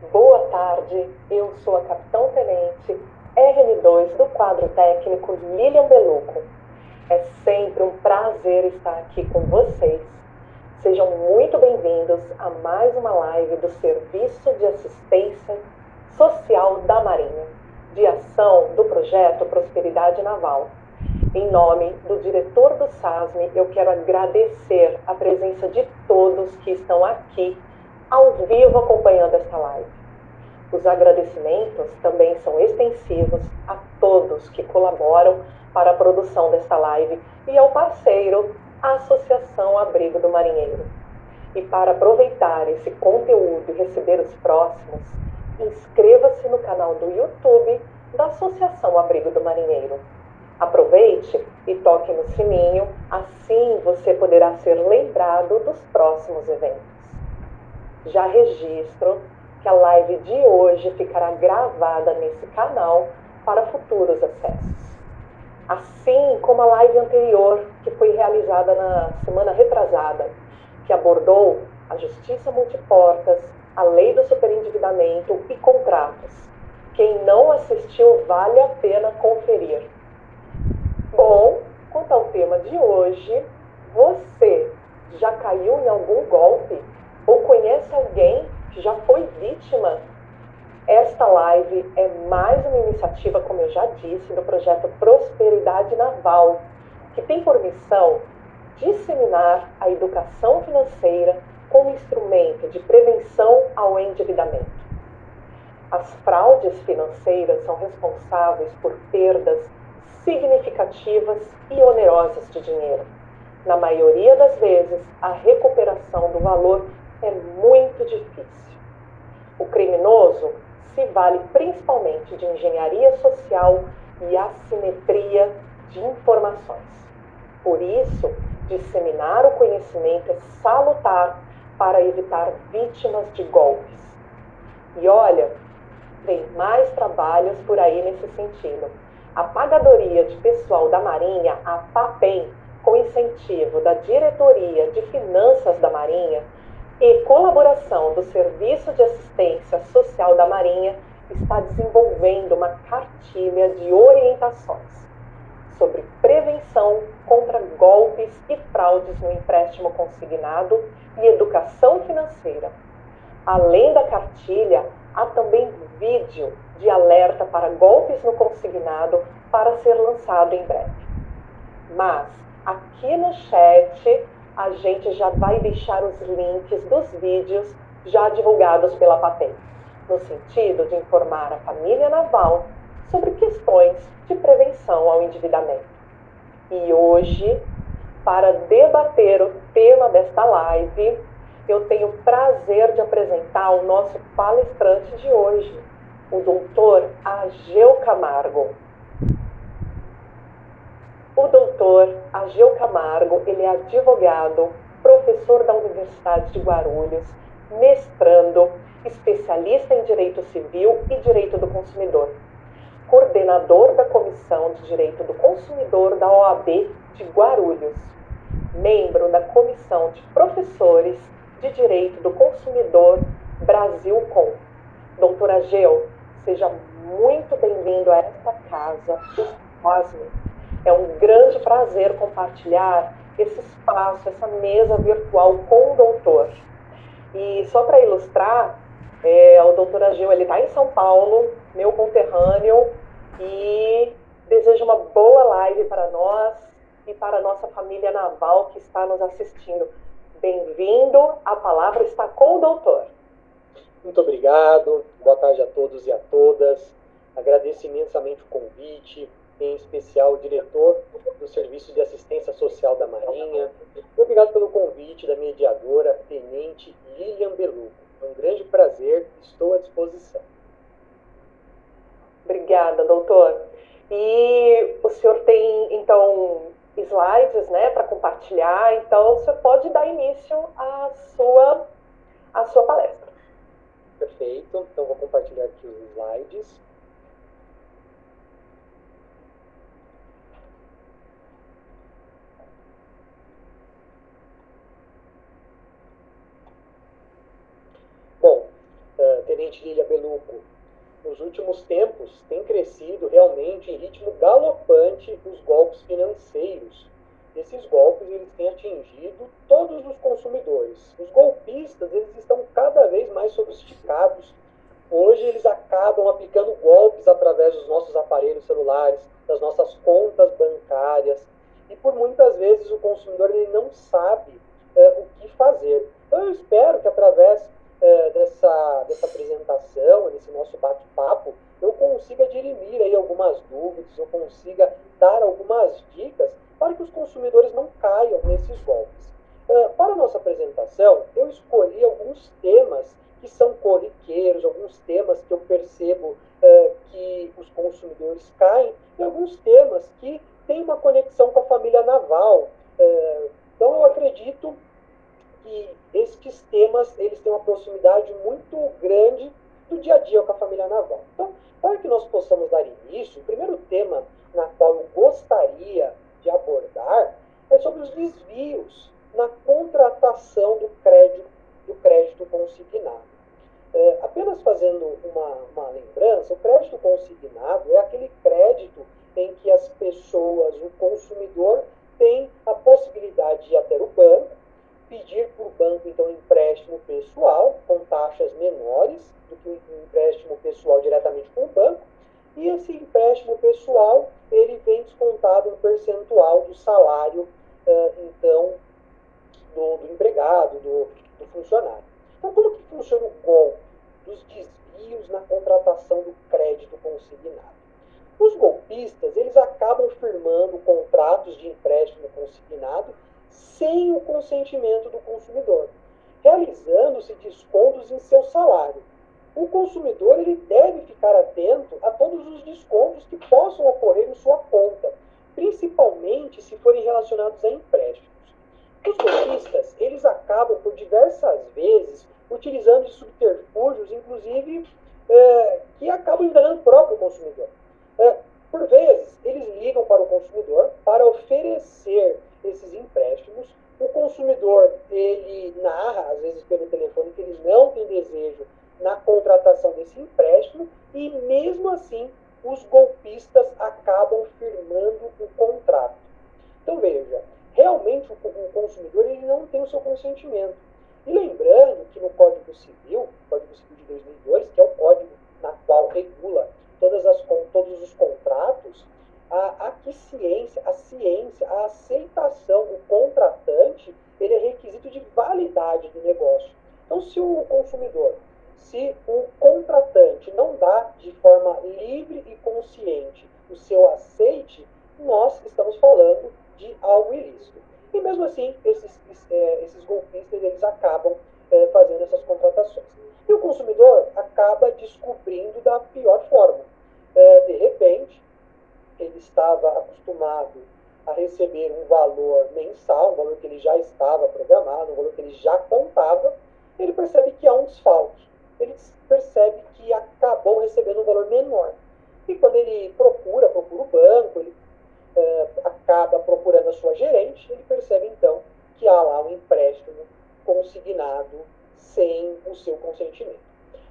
Boa tarde, eu sou a Capitão Tenente RN2 do quadro técnico Lilian Beluco. É sempre um prazer estar aqui com vocês. Sejam muito bem-vindos a mais uma live do Serviço de Assistência Social da Marinha, de ação do projeto Prosperidade Naval. Em nome do diretor do SASME, eu quero agradecer a presença de todos que estão aqui ao vivo acompanhando esta live. Os agradecimentos também são extensivos a todos que colaboram para a produção desta live e ao parceiro, a Associação Abrigo do Marinheiro. E para aproveitar esse conteúdo e receber os próximos, inscreva-se no canal do YouTube da Associação Abrigo do Marinheiro. Aproveite e toque no sininho, assim você poderá ser lembrado dos próximos eventos. Já registro que a live de hoje ficará gravada nesse canal para futuros acessos. Assim como a live anterior, que foi realizada na semana retrasada, que abordou a justiça multiportas, a lei do superendividamento e contratos. Quem não assistiu, vale a pena conferir. Bom, quanto ao tema de hoje, você já caiu em algum golpe ou conhece alguém que já foi vítima, esta live é mais uma iniciativa, como eu já disse, do projeto Prosperidade Naval, que tem por missão disseminar a educação financeira como instrumento de prevenção ao endividamento. As fraudes financeiras são responsáveis por perdas significativas e onerosas de dinheiro. Na maioria das vezes, a recuperação do valor é muito difícil. O criminoso se vale principalmente de engenharia social e assimetria de informações. Por isso, disseminar o conhecimento é salutar para evitar vítimas de golpes. E olha, tem mais trabalhos por aí nesse sentido. A Pagadoria de Pessoal da Marinha, a PAPEM, com incentivo da Diretoria de Finanças da Marinha, e colaboração do Serviço de Assistência Social da Marinha está desenvolvendo uma cartilha de orientações sobre prevenção contra golpes e fraudes no empréstimo consignado e educação financeira. Além da cartilha, há também vídeo de alerta para golpes no consignado para ser lançado em breve. Mas aqui no chat a gente já vai deixar os links dos vídeos já divulgados pela patente, no sentido de informar a família naval sobre questões de prevenção ao endividamento. E hoje, para debater o tema desta live, eu tenho o prazer de apresentar o nosso palestrante de hoje, o doutor Ageu Camargo. O doutor Ageu Camargo, ele é advogado, professor da Universidade de Guarulhos, mestrando, especialista em Direito Civil e Direito do Consumidor, coordenador da Comissão de Direito do Consumidor da OAB de Guarulhos, membro da Comissão de Professores de Direito do Consumidor Brasil Com. Doutor Ageu, seja muito bem-vindo a esta casa, Cosme. É um grande prazer compartilhar esse espaço, essa mesa virtual com o doutor. E só para ilustrar, é, o doutor Agil está em São Paulo, meu conterrâneo, e desejo uma boa live para nós e para a nossa família naval que está nos assistindo. Bem-vindo, a palavra está com o doutor. Muito obrigado, boa tarde a todos e a todas. Agradeço imensamente o convite, em especial o diretor do Serviço de Assistência Social da Marinha. Obrigado pelo convite da mediadora, Tenente Lilian Beluco. É um grande prazer, estou à disposição. Obrigada, doutor. E o senhor tem, então, slides né, para compartilhar, então o senhor pode dar início à sua, à sua palestra. Perfeito, então vou compartilhar aqui os slides. Tenente Lilia Beluco, nos últimos tempos tem crescido realmente em ritmo galopante os golpes financeiros. Esses golpes eles têm atingido todos os consumidores. Os golpistas eles estão cada vez mais sofisticados. Hoje eles acabam aplicando golpes através dos nossos aparelhos celulares, das nossas contas bancárias. E por muitas vezes o consumidor ele não sabe é, o que fazer. Então eu espero que através é, dessa, dessa apresentação, desse nosso bate-papo, eu consiga dirimir aí algumas dúvidas, eu consiga dar algumas dicas para que os consumidores não caiam nesses golpes. Uh, para a nossa apresentação, eu escolhi alguns temas que são corriqueiros, alguns temas que eu percebo uh, que os consumidores caem, e alguns temas que têm uma conexão com a família naval. Então, eu acredito que estes temas eles têm uma proximidade muito grande do dia a dia com a família naval. Então, para que nós possamos dar início, o primeiro tema na qual eu gostaria de abordar é sobre os desvios na contratação do crédito, do crédito consignado. É, apenas fazendo uma, uma lembrança, o crédito consignado é aquele crédito em que as pessoas, o consumidor, tem a possibilidade de ir até o banco pedir para o banco, então, empréstimo pessoal, com taxas menores do que o empréstimo pessoal diretamente com o banco, e esse empréstimo pessoal, ele vem descontado um percentual do salário, eh, então, do, do empregado, do, do, funcionário. Então, como que funciona o golpe dos desvios na contratação do crédito consignado? Os golpistas, eles acabam firmando contratos de empréstimo consignado sem o consentimento do consumidor, realizando-se descontos em seu salário. O consumidor ele deve ficar atento a todos os descontos que possam ocorrer em sua conta, principalmente se forem relacionados a empréstimos. Os golpistas, eles acabam por diversas vezes utilizando subterfúgios, inclusive, é, que acabam enganando o próprio consumidor. É, por vezes, eles ligam para o consumidor para oferecer esses empréstimos. O consumidor, ele narra, às vezes pelo telefone, que ele não tem desejo na contratação desse empréstimo e, mesmo assim, os golpistas acabam firmando o contrato. Então, veja, realmente o consumidor ele não tem o seu consentimento. E lembrando que no Código Civil, Código Civil de 2002, que é o código na qual regula todas as, todos os contratos, a aquiescência, a ciência, a aceitação, o contratante, ele é requisito de validade do negócio. Então, se o consumidor, se o contratante não dá de forma livre e consciente o seu aceite, nós estamos falando de algo ilícito. E mesmo assim, esses, é, esses golpistas, eles acabam é, fazendo essas contratações. E o consumidor acaba descobrindo da pior forma. É, de repente, ele estava acostumado a receber um valor mensal, um valor que ele já estava programado, um valor que ele já contava, ele percebe que há um desfalque. Ele percebe que acabou recebendo um valor menor. E quando ele procura, procura o banco, ele é, acaba procurando a sua gerente, ele percebe então que há lá um empréstimo consignado sem o seu consentimento.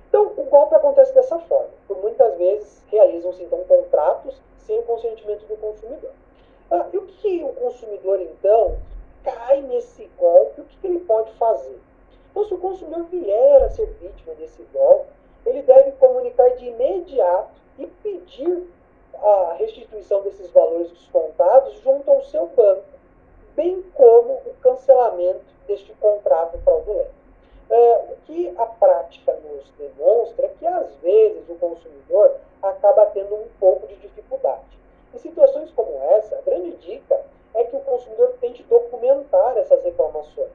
Então, o golpe acontece dessa forma. Por muitas vezes realizam-se então contratos sem o consentimento do consumidor. Ah, e o que o consumidor, então, cai nesse golpe, o que, ele pode fazer? Então, se o consumidor vier a ser vítima desse golpe, ele deve comunicar de imediato e pedir a restituição desses valores descontados junto ao seu banco, bem como o cancelamento deste contrato fraudulento. É, o que a prática nos demonstra é que, às vezes, o consumidor acaba tendo um pouco de dificuldade. Em situações como essa, a grande dica é que o consumidor tente documentar essas reclamações,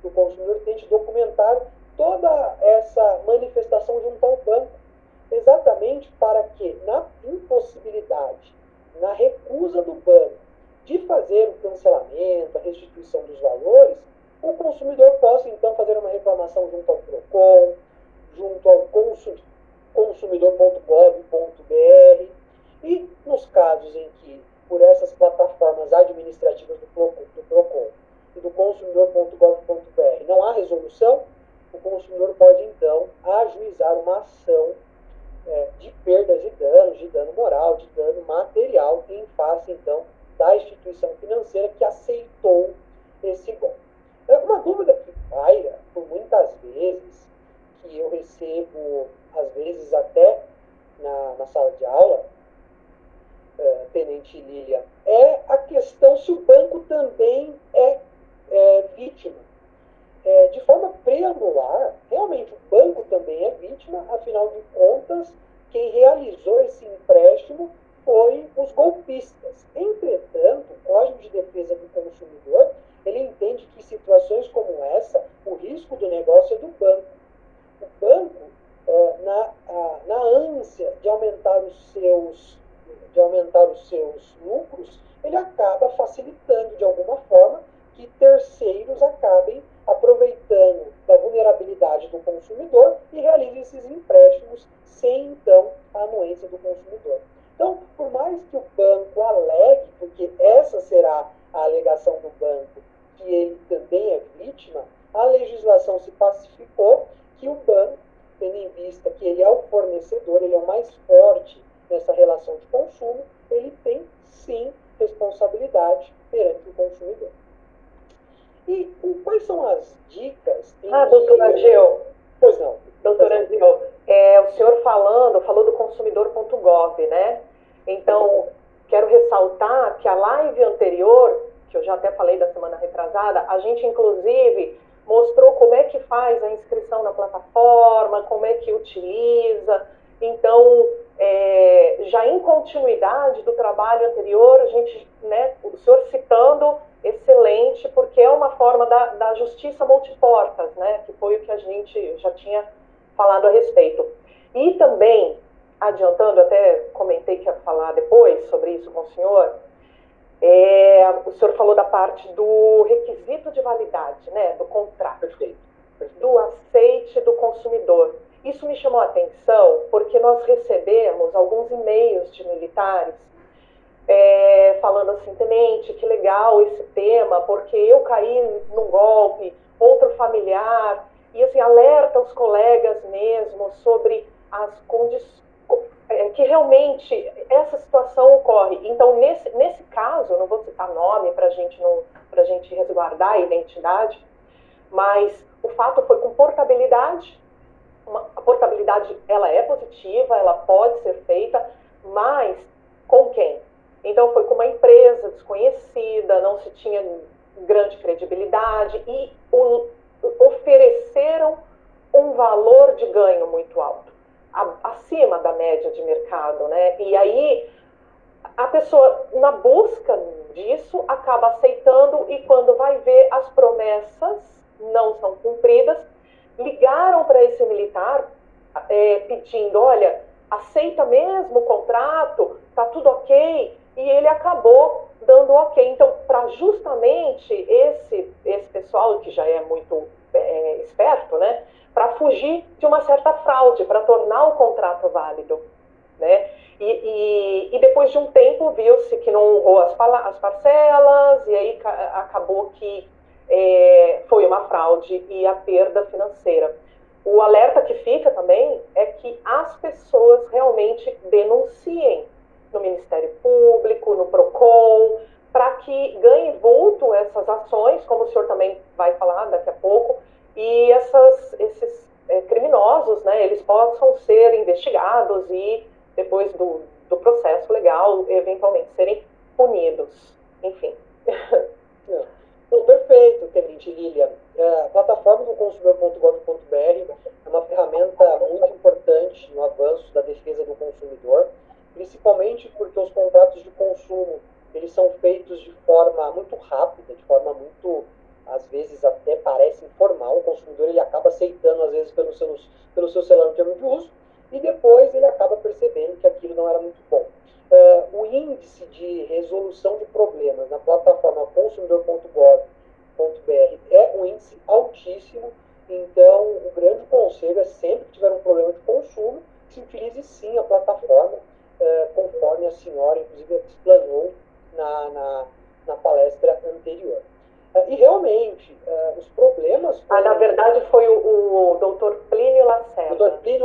que o consumidor tente documentar toda essa manifestação junto ao banco, exatamente para que, na impossibilidade, na recusa do banco de fazer o cancelamento, a restituição dos valores, o consumidor possa então fazer uma reclamação junto ao PROCON, junto ao consumidor.gov.br e nos casos em que, por essas plataformas administrativas do PROCON, do PROCON e do consumidor.gov.br não há resolução, o consumidor pode então ajuizar uma ação é, de perdas e danos, de dano moral, de dano material, em face então da instituição financeira que aceitou esse golpe. É uma dúvida que paira por muitas vezes, que eu recebo, às vezes até na, na sala de aula, é, Tenente Lilia, é a questão se o banco também é, é vítima. É, de forma preambular, realmente o banco também é vítima, afinal de contas, quem realizou esse empréstimo foi os golpistas. Entretanto, o Código de Defesa do Consumidor ele entende que em situações como essa, o risco do negócio é do banco. O banco, é, na, na ânsia de aumentar os seus de aumentar os seus lucros, ele acaba facilitando de alguma forma que terceiros acabem aproveitando da vulnerabilidade do consumidor e realizem esses empréstimos sem então a anuência do consumidor. Então, por mais que o banco alegue, porque essa será a alegação do banco, que ele também é vítima, a legislação se pacificou que o banco, tendo em vista que ele é o fornecedor, ele é o mais forte nessa relação de consumo, ele tem sim responsabilidade perante o consumidor. E quais são as dicas? ah, doutora Gil. Pois não. Doutora Gil, é, o senhor falando, falou do consumidor.gov, né? Então, quero ressaltar que a live anterior, que eu já até falei da semana retrasada, a gente inclusive mostrou como é que faz a inscrição na plataforma, como é que utiliza. Então, é, já em continuidade do trabalho anterior, a gente, né, o senhor citando, excelente, porque é uma forma da, da justiça multiportas, né, que foi o que a gente já tinha falado a respeito. E também, adiantando, até comentei que ia falar depois sobre isso com o senhor, é, o senhor falou da parte do requisito de validade, né, do contrato, do aceite do consumidor. Isso me chamou a atenção porque nós recebemos alguns e-mails de militares é, falando assim, tenente, que legal esse tema, porque eu caí num golpe, outro familiar, e assim, alerta os colegas mesmo sobre as condições, que realmente essa situação ocorre. Então, nesse, nesse caso, não vou citar nome para gente não, a gente resguardar a identidade, mas o fato foi com portabilidade, uma, a portabilidade ela é positiva, ela pode ser feita, mas com quem? Então foi com uma empresa desconhecida, não se tinha grande credibilidade e o, ofereceram um valor de ganho muito alto, acima da média de mercado, né? E aí a pessoa, na busca disso, acaba aceitando e quando vai ver as promessas não são cumpridas, ligaram para esse militar é, pedindo, olha, aceita mesmo o contrato, tá tudo ok, e ele acabou dando ok. Então, para justamente esse, esse pessoal que já é muito é, esperto, né, para fugir de uma certa fraude, para tornar o contrato válido, né? E, e, e depois de um tempo viu-se que não honrou as, as parcelas e aí acabou que é, foi uma fraude e a perda financeira. O alerta que fica também é que as pessoas realmente denunciem no Ministério Público, no PROCON, para que ganhe vulto essas ações, como o senhor também vai falar daqui a pouco, e essas, esses é, criminosos, né, eles possam ser investigados e, depois do, do processo legal, eventualmente serem punidos. Enfim. Perfeito, Tenente Lilian. É, a plataforma do consumidor.gov.br é uma ferramenta muito importante no avanço da defesa do consumidor, principalmente porque os contratos de consumo eles são feitos de forma muito rápida, de forma muito, às vezes até parece informal. O consumidor ele acaba aceitando, às vezes, pelo seu, pelo seu celular no termo de uso, e depois ele acaba percebendo que aquilo não era muito bom. Uh, o índice de resolução de problemas na plataforma consumidor.gov.br é um índice altíssimo, então o grande conselho é sempre que tiver um problema de consumo, se utilize sim a plataforma, uh, conforme a senhora, inclusive, explanou na, na, na palestra anterior. Uh, e realmente, os problemas. Ah, na verdade, foi o, o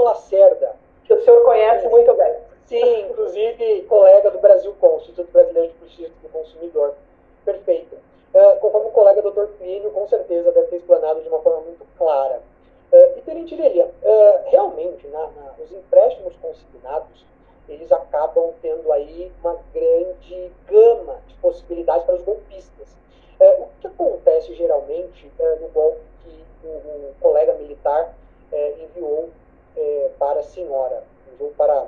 Lacerda. Que o senhor conhece muito bem. Sim, inclusive colega do Brasil Com, Instituto Brasileiro de Justiça do Consumidor. Perfeito. Uh, conforme o colega doutor Plínio, com certeza deve ter explanado de uma forma muito clara. Uh, e Tenente Lilia, uh, realmente, na, na, os empréstimos consignados, eles acabam tendo aí uma grande gama de possibilidades para os golpistas. Uh, o que acontece geralmente no golpe que o, o colega militar enviou para a senhora, enviou para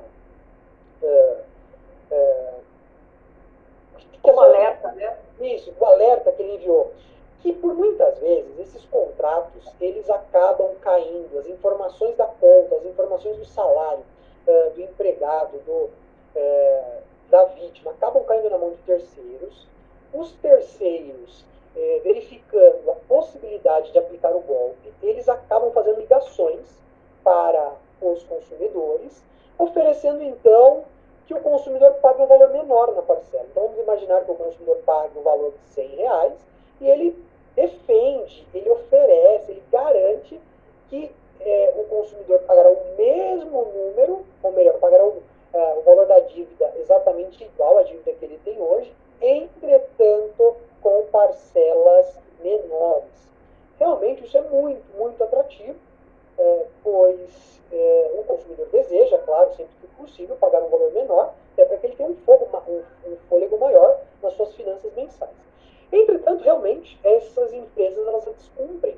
como alerta, né? Isso, o alerta que ele enviou. Que por muitas vezes esses contratos eles acabam caindo, as informações da conta, as informações do salário uh, do empregado, do, uh, da vítima, acabam caindo na mão de terceiros. Os terceiros, uh, verificando a possibilidade de aplicar o golpe, eles acabam fazendo ligações para os consumidores, oferecendo então que o consumidor pague um valor menor na parcela. Então vamos imaginar que o consumidor pague um valor de 100 reais e ele defende, ele oferece, ele garante que é, o consumidor pagará o mesmo número, ou melhor, pagará o, é, o valor da dívida exatamente igual à dívida que ele tem hoje, entretanto com parcelas menores. Realmente isso é muito, muito atrativo, é, pois é, o consumidor deseja, claro, sempre que possível, pagar um valor menor, até para que ele tenha um, fogo, um, um fôlego maior nas suas finanças mensais. Entretanto, realmente, essas empresas elas descumprem.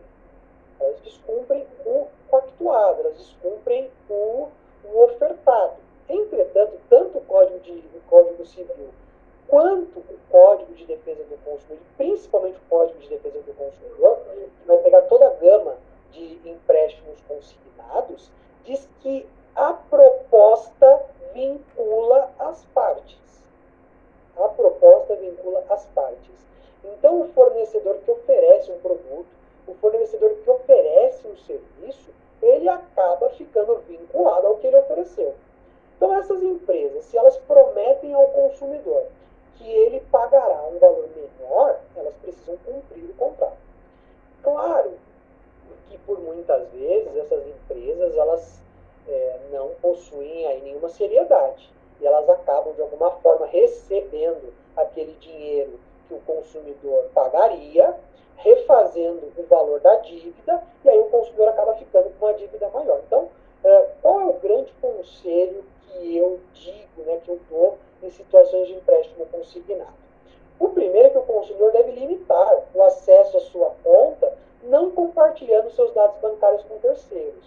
Elas descumprem o pactuado, elas descumprem o, o ofertado. Entretanto, tanto o Código, de, o Código Civil quanto o Código de Defesa do Consumidor, principalmente o Código de Defesa do Consumidor, que vai pegar toda a gama de empréstimos consignados, diz que a proposta vincula as partes. A proposta vincula as partes. Então, o fornecedor que oferece um produto, o fornecedor que oferece um serviço, ele acaba ficando vinculado ao que ele ofereceu. Então, essas empresas, se elas prometem ao consumidor que ele pagará um valor menor, elas precisam cumprir o contrato. Claro que, por muitas vezes, essas empresas elas é, não possuem aí nenhuma seriedade e elas acabam, de alguma forma, recebendo aquele dinheiro que o consumidor pagaria, refazendo o valor da dívida, e aí o consumidor acaba ficando com uma dívida maior. Então, é, qual é o grande conselho que eu digo, né, que eu dou em situações de empréstimo consignado? O primeiro é que o consumidor deve limitar o acesso à sua conta, não compartilhando seus dados bancários com terceiros,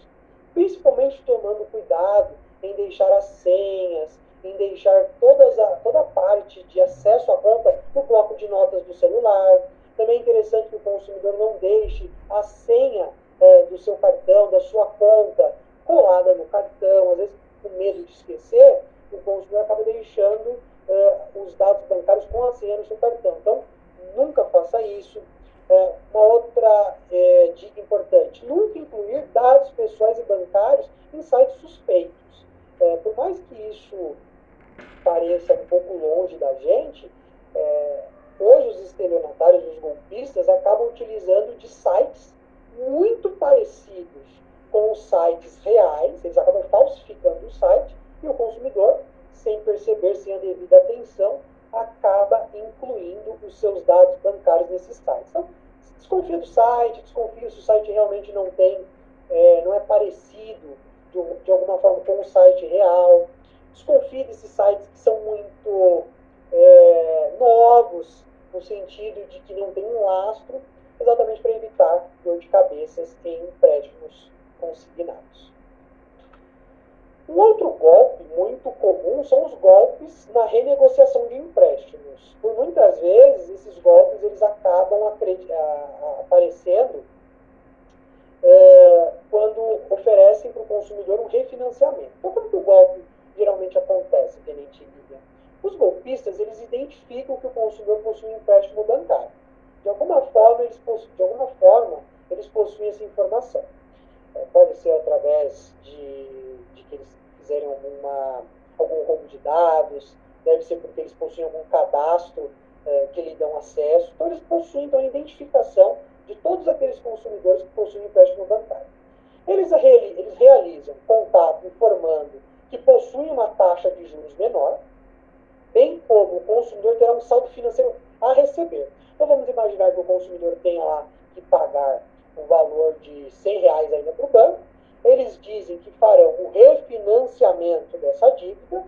principalmente tomando cuidado em deixar as senhas, em deixar todas a, toda a parte de acesso à conta no bloco de notas do celular. Também é interessante que o consumidor não deixe a senha é, do seu cartão, da sua conta, colada no cartão. Às vezes, com medo de esquecer, o consumidor acaba deixando é, os dados bancários com a senha no seu cartão. Então, nunca faça isso. É, uma outra é, dica importante: nunca incluir dados pessoais e bancários em sites suspeitos. É, por mais que isso pareça um pouco longe da gente, é, hoje os estelionatários, os golpistas, acabam utilizando de sites muito parecidos com os sites reais, eles acabam falsificando o site e o consumidor, sem perceber, sem a devida atenção, acaba incluindo os seus dados bancários nesses sites. Então, desconfia do site, desconfia se o site realmente não tem, é, não é parecido de, de alguma forma com o site real. Desconfie desses sites que são muito é, novos, no sentido de que não tem um lastro, exatamente para evitar dor de cabeças em empréstimos consignados. Um outro golpe muito comum são os golpes na renegociação de empréstimos. Por muitas vezes, esses golpes eles acabam aparecendo é, quando oferecem para o consumidor um refinanciamento. Então, que o golpe geralmente acontece, Tenente Lívia? Os golpistas, eles identificam que o consumidor possui um empréstimo bancário. De alguma forma, eles possuem, de alguma forma, eles possuem essa informação. É, pode ser através de, de que eles fizerem alguma, algum roubo de dados, deve ser porque eles possuem algum cadastro é, que lhe dão acesso. Então, eles possuem então, a identificação de todos aqueles consumidores que possuem empréstimo bancário. Eles, eles realizam contato informando que possuem uma taxa de juros menor, bem como o consumidor terá um saldo financeiro a receber. Então vamos imaginar que o consumidor tenha lá que pagar o valor de 100 reais ainda para o banco, eles dizem que farão o refinanciamento dessa dívida,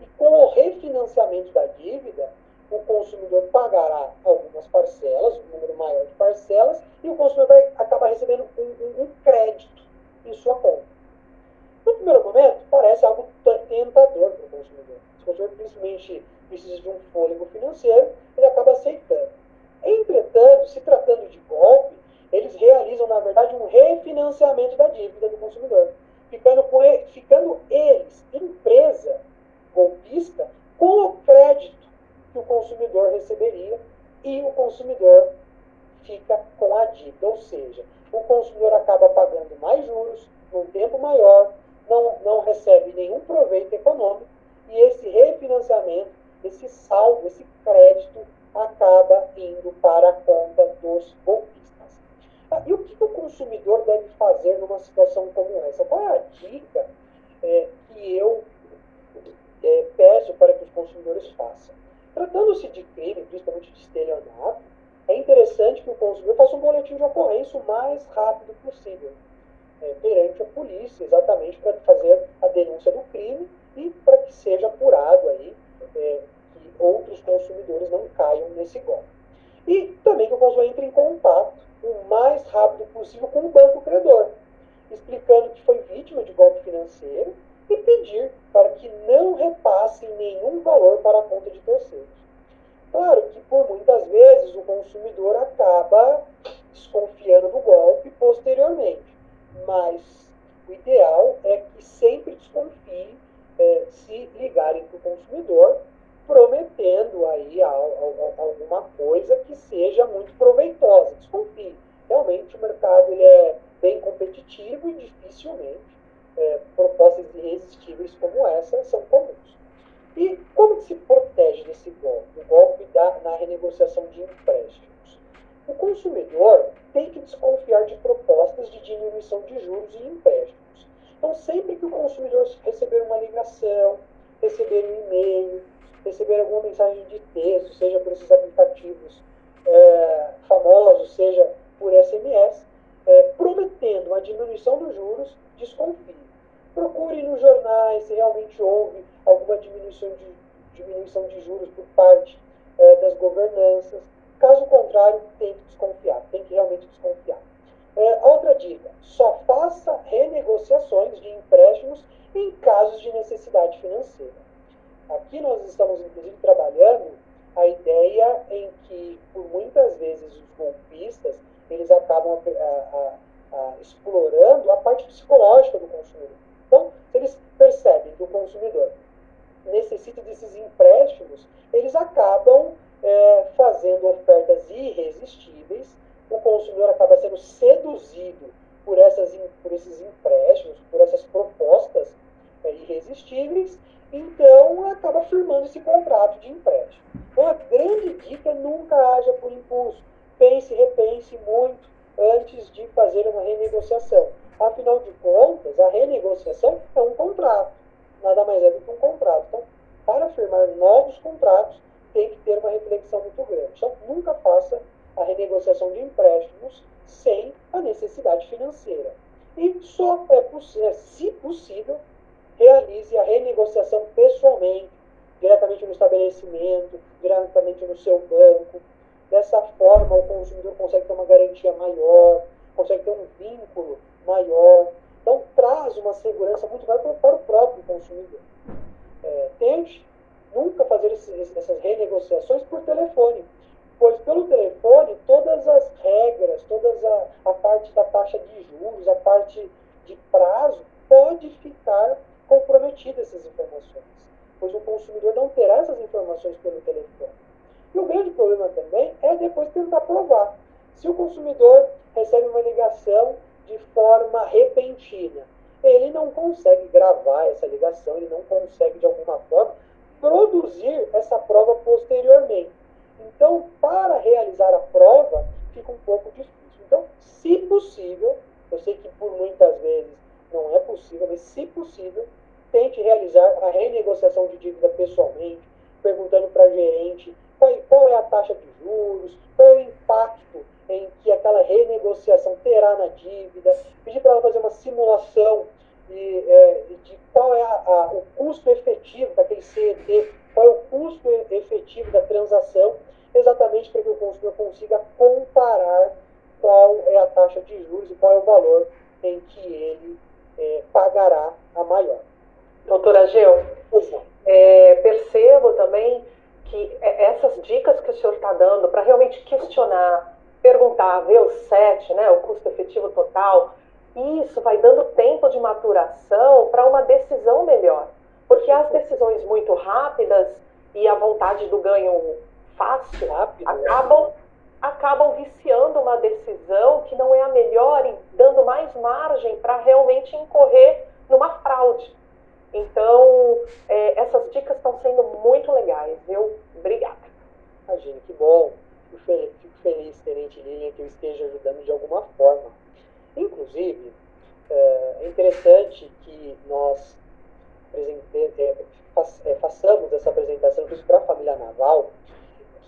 e com o refinanciamento da dívida, o consumidor pagará algumas parcelas, um número maior de parcelas, e o consumidor vai acabar recebendo um, um, um crédito em sua conta. Primeiro momento, parece algo tentador para o consumidor. Se o consumidor principalmente precisa de um fôlego financeiro, ele acaba aceitando. Entretanto, se tratando de golpe, eles realizam, na verdade, um refinanciamento da dívida do consumidor, ficando, com ele, ficando eles, empresa golpista, com o crédito que o consumidor receberia e o consumidor fica com a dívida. Ou seja, o consumidor acaba pagando mais juros num tempo maior, não, não recebe nenhum proveito econômico e esse refinanciamento, esse saldo, esse crédito acaba indo para a conta dos golpistas. Ah, e o que o consumidor deve fazer numa situação como essa? Qual é a dica é, que eu é, peço para que os consumidores façam? Tratando-se de crime, principalmente de estelionato, é interessante que o consumidor faça um boletim de ocorrência o mais rápido possível é, perante a polícia, exatamente para fazer a denúncia do crime e para que seja apurado aí é, que outros consumidores não caiam nesse golpe. E também que o consumidor entre em contato o mais rápido possível com o banco credor, explicando que foi vítima de golpe financeiro e pedir para que não repassem nenhum valor para a conta de terceiros. Claro que por muitas vezes o consumidor acaba desconfiando do golpe posteriormente, mas o ideal é que sempre desconfie é, se ligarem para o consumidor prometendo aí alguma coisa que seja muito proveitosa. Desconfie. Realmente o mercado ele é bem competitivo e dificilmente é, propostas irresistíveis como essa são comuns. E como que se protege desse golpe? O golpe da, na renegociação de empréstimos. O consumidor tem que desconfiar de propostas de diminuição de juros e empréstimos. Então, sempre que o consumidor receber uma ligação, receber um e-mail, receber alguma mensagem de texto, seja por esses aplicativos é, famosos, seja por SMS, é, prometendo uma diminuição dos juros, desconfie. Procure nos jornais se realmente houve alguma diminuição de, diminuição de juros por parte é, das governanças. Caso contrário, tem que desconfiar, tem que realmente desconfiar. É, outra dica: só faça renegociações de empréstimos em casos de necessidade financeira. Aqui nós estamos, inclusive, trabalhando a ideia em que, por muitas vezes, os golpistas eles acabam a, a, a, explorando a parte psicológica do consumidor. Então, eles percebem que o consumidor necessita desses empréstimos, eles acabam é, fazendo ofertas irresistíveis, o consumidor acaba sendo seduzido por, essas, por esses empréstimos, por essas propostas é, irresistíveis, então acaba firmando esse contrato de empréstimo. Então a grande dica é nunca haja por impulso. Pense, repense muito antes de fazer uma renegociação. Afinal de contas, a renegociação é um contrato. Nada mais é do que um contrato. Então, para firmar novos contratos, tem que ter uma reflexão muito grande. Então, nunca faça a renegociação de empréstimos sem a necessidade financeira. E só é possível, se possível, realize a renegociação pessoalmente, diretamente no estabelecimento, diretamente no seu banco. Dessa forma, o consumidor consegue ter uma garantia maior, consegue ter um vínculo maior. Então, traz uma segurança muito maior para o próprio consumidor. É, tente nunca fazer esses, essas renegociações por telefone, pois pelo telefone todas as regras, toda a, a parte da taxa de juros, a parte de prazo, pode ficar comprometida essas informações, pois o consumidor não terá essas informações pelo telefone. E o grande problema também é depois tentar provar. Se o consumidor recebe uma ligação de forma repentina, ele não consegue gravar essa ligação, ele não consegue de alguma forma produzir essa prova posteriormente. Então, para realizar a prova, fica um pouco difícil. Então, se possível, Eu sei que por muitas vezes não é possível, mas se possível, tente realizar a renegociação de dívida pessoalmente, perguntando para gerente qual, é a taxa de juros, qual é o impacto em que aquela renegociação terá na dívida, pedir para ela fazer uma simulação de, é, de qual é a, a, o custo efetivo daquele CET, qual é o custo efetivo da transação, exatamente para que o consumidor consiga comparar qual é a taxa de juros e qual é o valor em que ele é, pagará a maior. Doutora Geu, é, percebo também que é, essas dicas que o senhor está dando para realmente questionar, perguntar, ver o SET, né, o custo efetivo total, isso vai dando tempo de maturação para uma decisão melhor. Porque as decisões muito rápidas e a vontade do ganho fácil Rápido, né? acabam, né? acabam viciando uma decisão que não é a melhor e dando mais margem para realmente incorrer numa fraude. Então, é, essas dicas estão sendo muito legais, viu? Obrigada. Imagina, que bom. Fico feliz, Tenente Lilian, que eu esteja ajudando de alguma forma. Inclusive, é, é interessante que nós é, é, façamos essa apresentação para a família naval,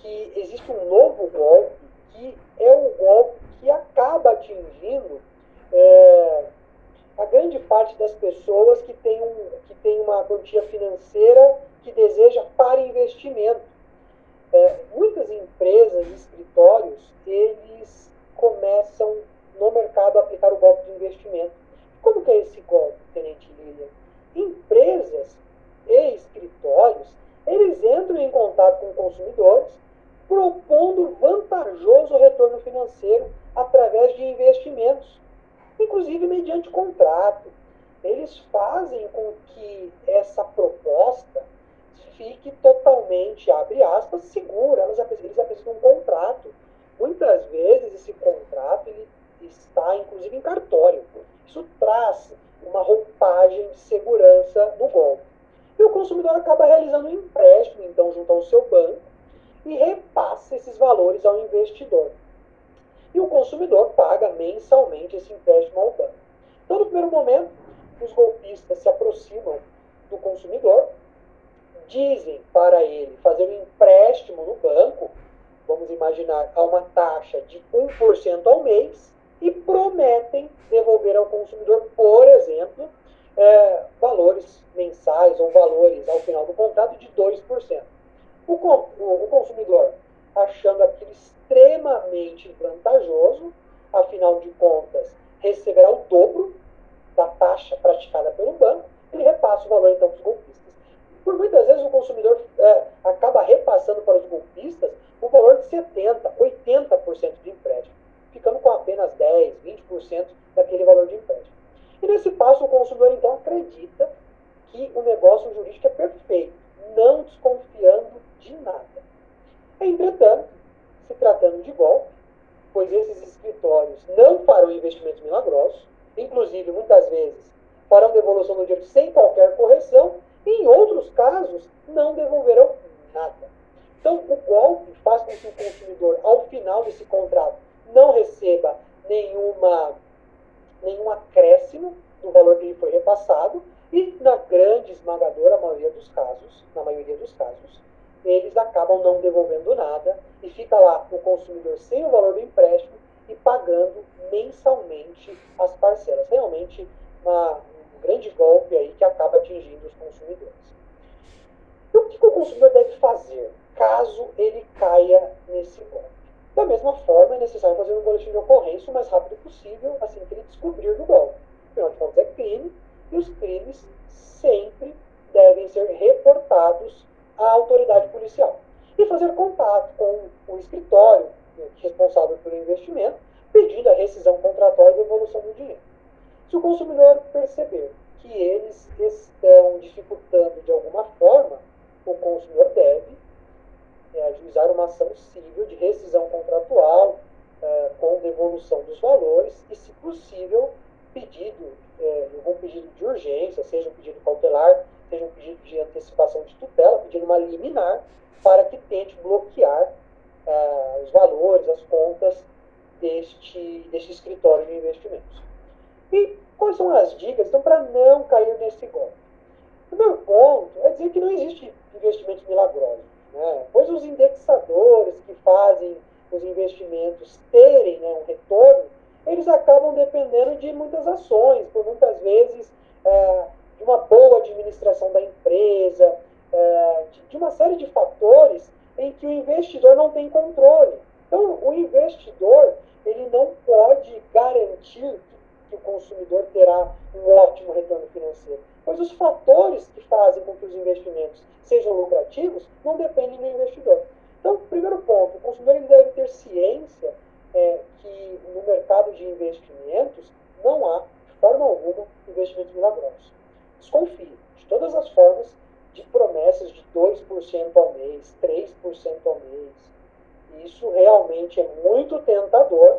que existe um novo golpe, que é um golpe que acaba atingindo é, a grande parte das pessoas que tem, um, que tem uma quantia financeira que deseja para investimento. É, muitas empresas, escritórios, eles começam no mercado a aplicar o golpe de investimento. Como que é esse golpe, Tenente Lilian? Empresas e escritórios, eles entram em contato com consumidores propondo vantajoso retorno financeiro através de investimentos inclusive mediante contrato. Eles fazem com que essa proposta fique totalmente, abre aspas, segura. Eles apresentam um contrato. Muitas vezes esse contrato ele está, inclusive, em cartório. Isso traz uma roupagem de segurança no golpe. E o consumidor acaba realizando um empréstimo, então, junto ao seu banco, e repassa esses valores ao investidor e o consumidor paga mensalmente esse empréstimo ao banco. Então, no primeiro momento, os golpistas se aproximam do consumidor, dizem para ele fazer um empréstimo no banco, vamos imaginar, a uma taxa de 1% ao mês, e prometem devolver ao consumidor, por exemplo, é, valores mensais ou valores ao final do contrato de 2%. O, o, o consumidor, achando aquilo extremamente vantajoso, afinal de contas, receberá o dobro da taxa praticada pelo banco, ele repassa o valor então para os golpistas. Por muitas vezes o consumidor é, acaba repassando para os golpistas o valor de 70%, 80% de empréstimo, ficando com apenas 10%, 20% daquele valor de empréstimo. E nesse passo o consumidor então acredita que o negócio jurídico é perfeito, não desconfiando de nada. Entretanto, se tratando de golpe, pois esses escritórios não farão investimentos milagrosos, inclusive muitas vezes farão devolução do dinheiro sem qualquer correção, e em outros casos não devolverão nada. Então, o golpe faz com que o consumidor, ao final desse contrato, não receba nenhuma, nenhum acréscimo do valor que lhe foi repassado, e na grande esmagadora maioria dos casos, na maioria dos casos, eles acabam não devolvendo nada e fica lá o consumidor sem o valor do empréstimo e pagando mensalmente as parcelas. Realmente uma, um grande golpe aí que acaba atingindo os consumidores. E o que, o consumidor deve fazer caso ele caia nesse golpe? Da mesma forma, é necessário fazer um boletim de ocorrência o mais rápido possível, assim que ele descobrir do golpe. Afinal de contas, é crime e os crimes sempre devem ser reportados à autoridade policial e fazer contato com o escritório responsável pelo investimento, pedindo a rescisão contratual e devolução do dinheiro. Se o consumidor perceber que eles estão dificultando de alguma forma, o consumidor deve é, ajuizar uma ação civil de rescisão contratual é, com devolução dos valores e, se possível, pedido, é, algum pedido de urgência, seja um pedido cautelar, seja um pedido de antecipação de tutela, pedindo uma liminar para que tente bloquear ah, os valores, as contas deste, deste escritório de investimentos. E quais são as dicas então, para não cair nesse golpe? O primeiro ponto é dizer que não existe investimentos milagrosos, né? pois os indexadores que fazem os investimentos terem né, um retorno, eles acabam dependendo de muitas ações, por muitas vezes é, de uma boa administração da empresa, é, de, uma série de fatores em que o investidor não tem controle. Então, o investidor ele não pode garantir que o consumidor terá um ótimo retorno financeiro, pois os fatores que fazem com que os investimentos sejam lucrativos não dependem do investidor. Então, primeiro ponto, o consumidor deve ter ciência é, que no mercado de investimentos não há, de forma alguma, investimentos milagrosos. Desconfie de todas as formas de promessas de 2% ao mês, 3% ao mês. Isso realmente é muito tentador,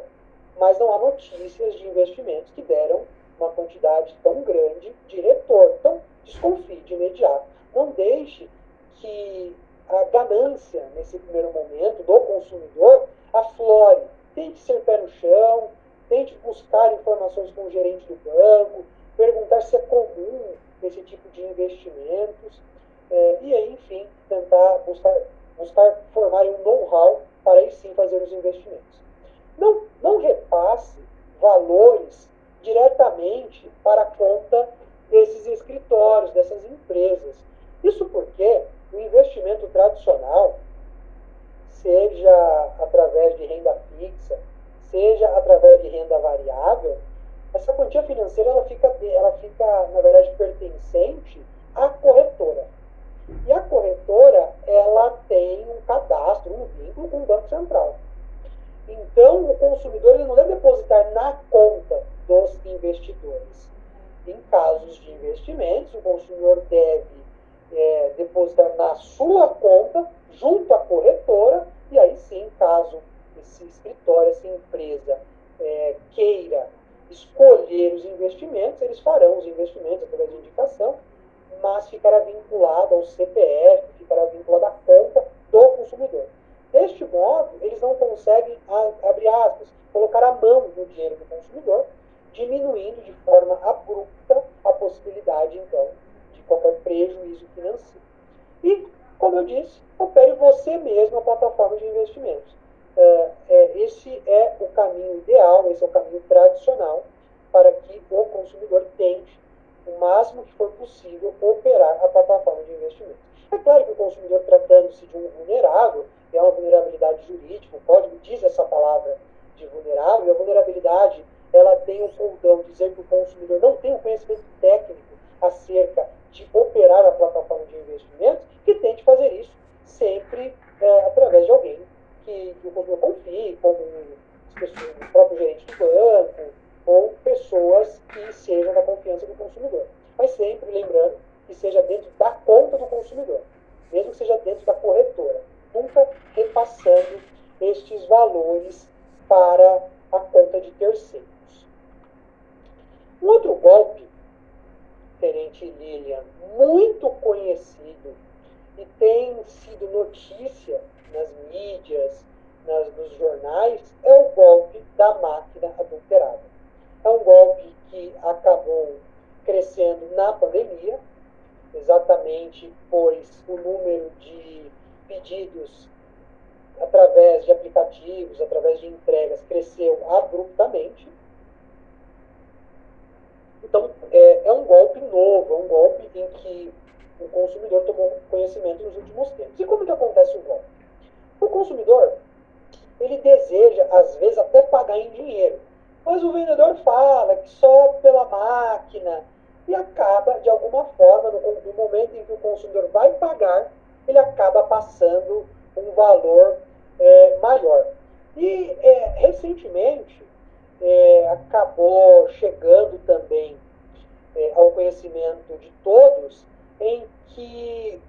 mas não há notícias de investimentos que deram uma quantidade tão grande de retorno. Então, desconfie de imediato. Não deixe que a ganância, nesse primeiro momento, do consumidor aflore. Tente ser pé no chão, tente buscar informações com o gerente do banco, perguntar se é comum esse tipo de investimentos, é, e aí, enfim, tentar buscar, buscar formar um know-how para aí sim fazer os investimentos. Não, não repasse valores diretamente para a conta desses escritórios, dessas empresas. Isso porque o investimento tradicional, seja através de renda fixa, seja através de renda variável, essa quantia financeira ela fica, ela fica na verdade, pertencente à corretora. E a corretora ela tem um cadastro, um vínculo com o Banco Central. Então, o consumidor ele não deve depositar na conta dos investidores. Em casos de investimentos, o consumidor deve é, depositar na sua conta, junto à corretora, e aí sim, caso esse escritório, essa empresa é, queira escolher os investimentos, eles farão os investimentos através de indicação, mas ficará vinculado ao CPF, ficará vinculado à conta do consumidor. Deste modo, eles não conseguem, abrir aspas, colocar a mão no dinheiro do consumidor, diminuindo de forma abrupta a possibilidade, então, qualquer prejuízo financeiro. E, como eu disse, opere você mesmo a plataforma de investimentos. É, é, esse é o caminho ideal, esse é o caminho tradicional para que o consumidor tente, o máximo que for possível, operar a plataforma de investimentos. É claro que o consumidor, tratando-se de um vulnerável, é uma vulnerabilidade jurídica, o código diz essa palavra de vulnerável, e a vulnerabilidade ela tem um condão, dizer que o consumidor não tem o conhecimento técnico acerca de operar a plataforma de investimentos, que tente fazer isso sempre é, através de alguém que, que o consumidor confie, como pessoas, o próprio gerente do banco, ou pessoas que sejam da confiança do consumidor. Mas sempre lembrando que seja dentro da conta do consumidor, mesmo que seja dentro da corretora, nunca repassando estes valores para a conta de terceiros. Um outro golpe Tenente Lilian, muito conhecido e tem sido notícia nas mídias, nas, nos jornais, é o golpe da máquina adulterada. É um golpe que acabou crescendo na pandemia, exatamente pois o número de pedidos através de aplicativos, através de entregas, cresceu abruptamente. Então, é, é, um golpe novo, é um golpe em que o consumidor tomou conhecimento nos últimos tempos. E como que acontece o golpe? O consumidor, ele deseja, às vezes, até pagar em dinheiro. Mas o vendedor fala que só pela máquina e acaba, de alguma forma, no, no momento em que o consumidor vai pagar, ele acaba passando um valor é, maior. E, é, recentemente, é, acabou chegando também é, ao conhecimento de todos em que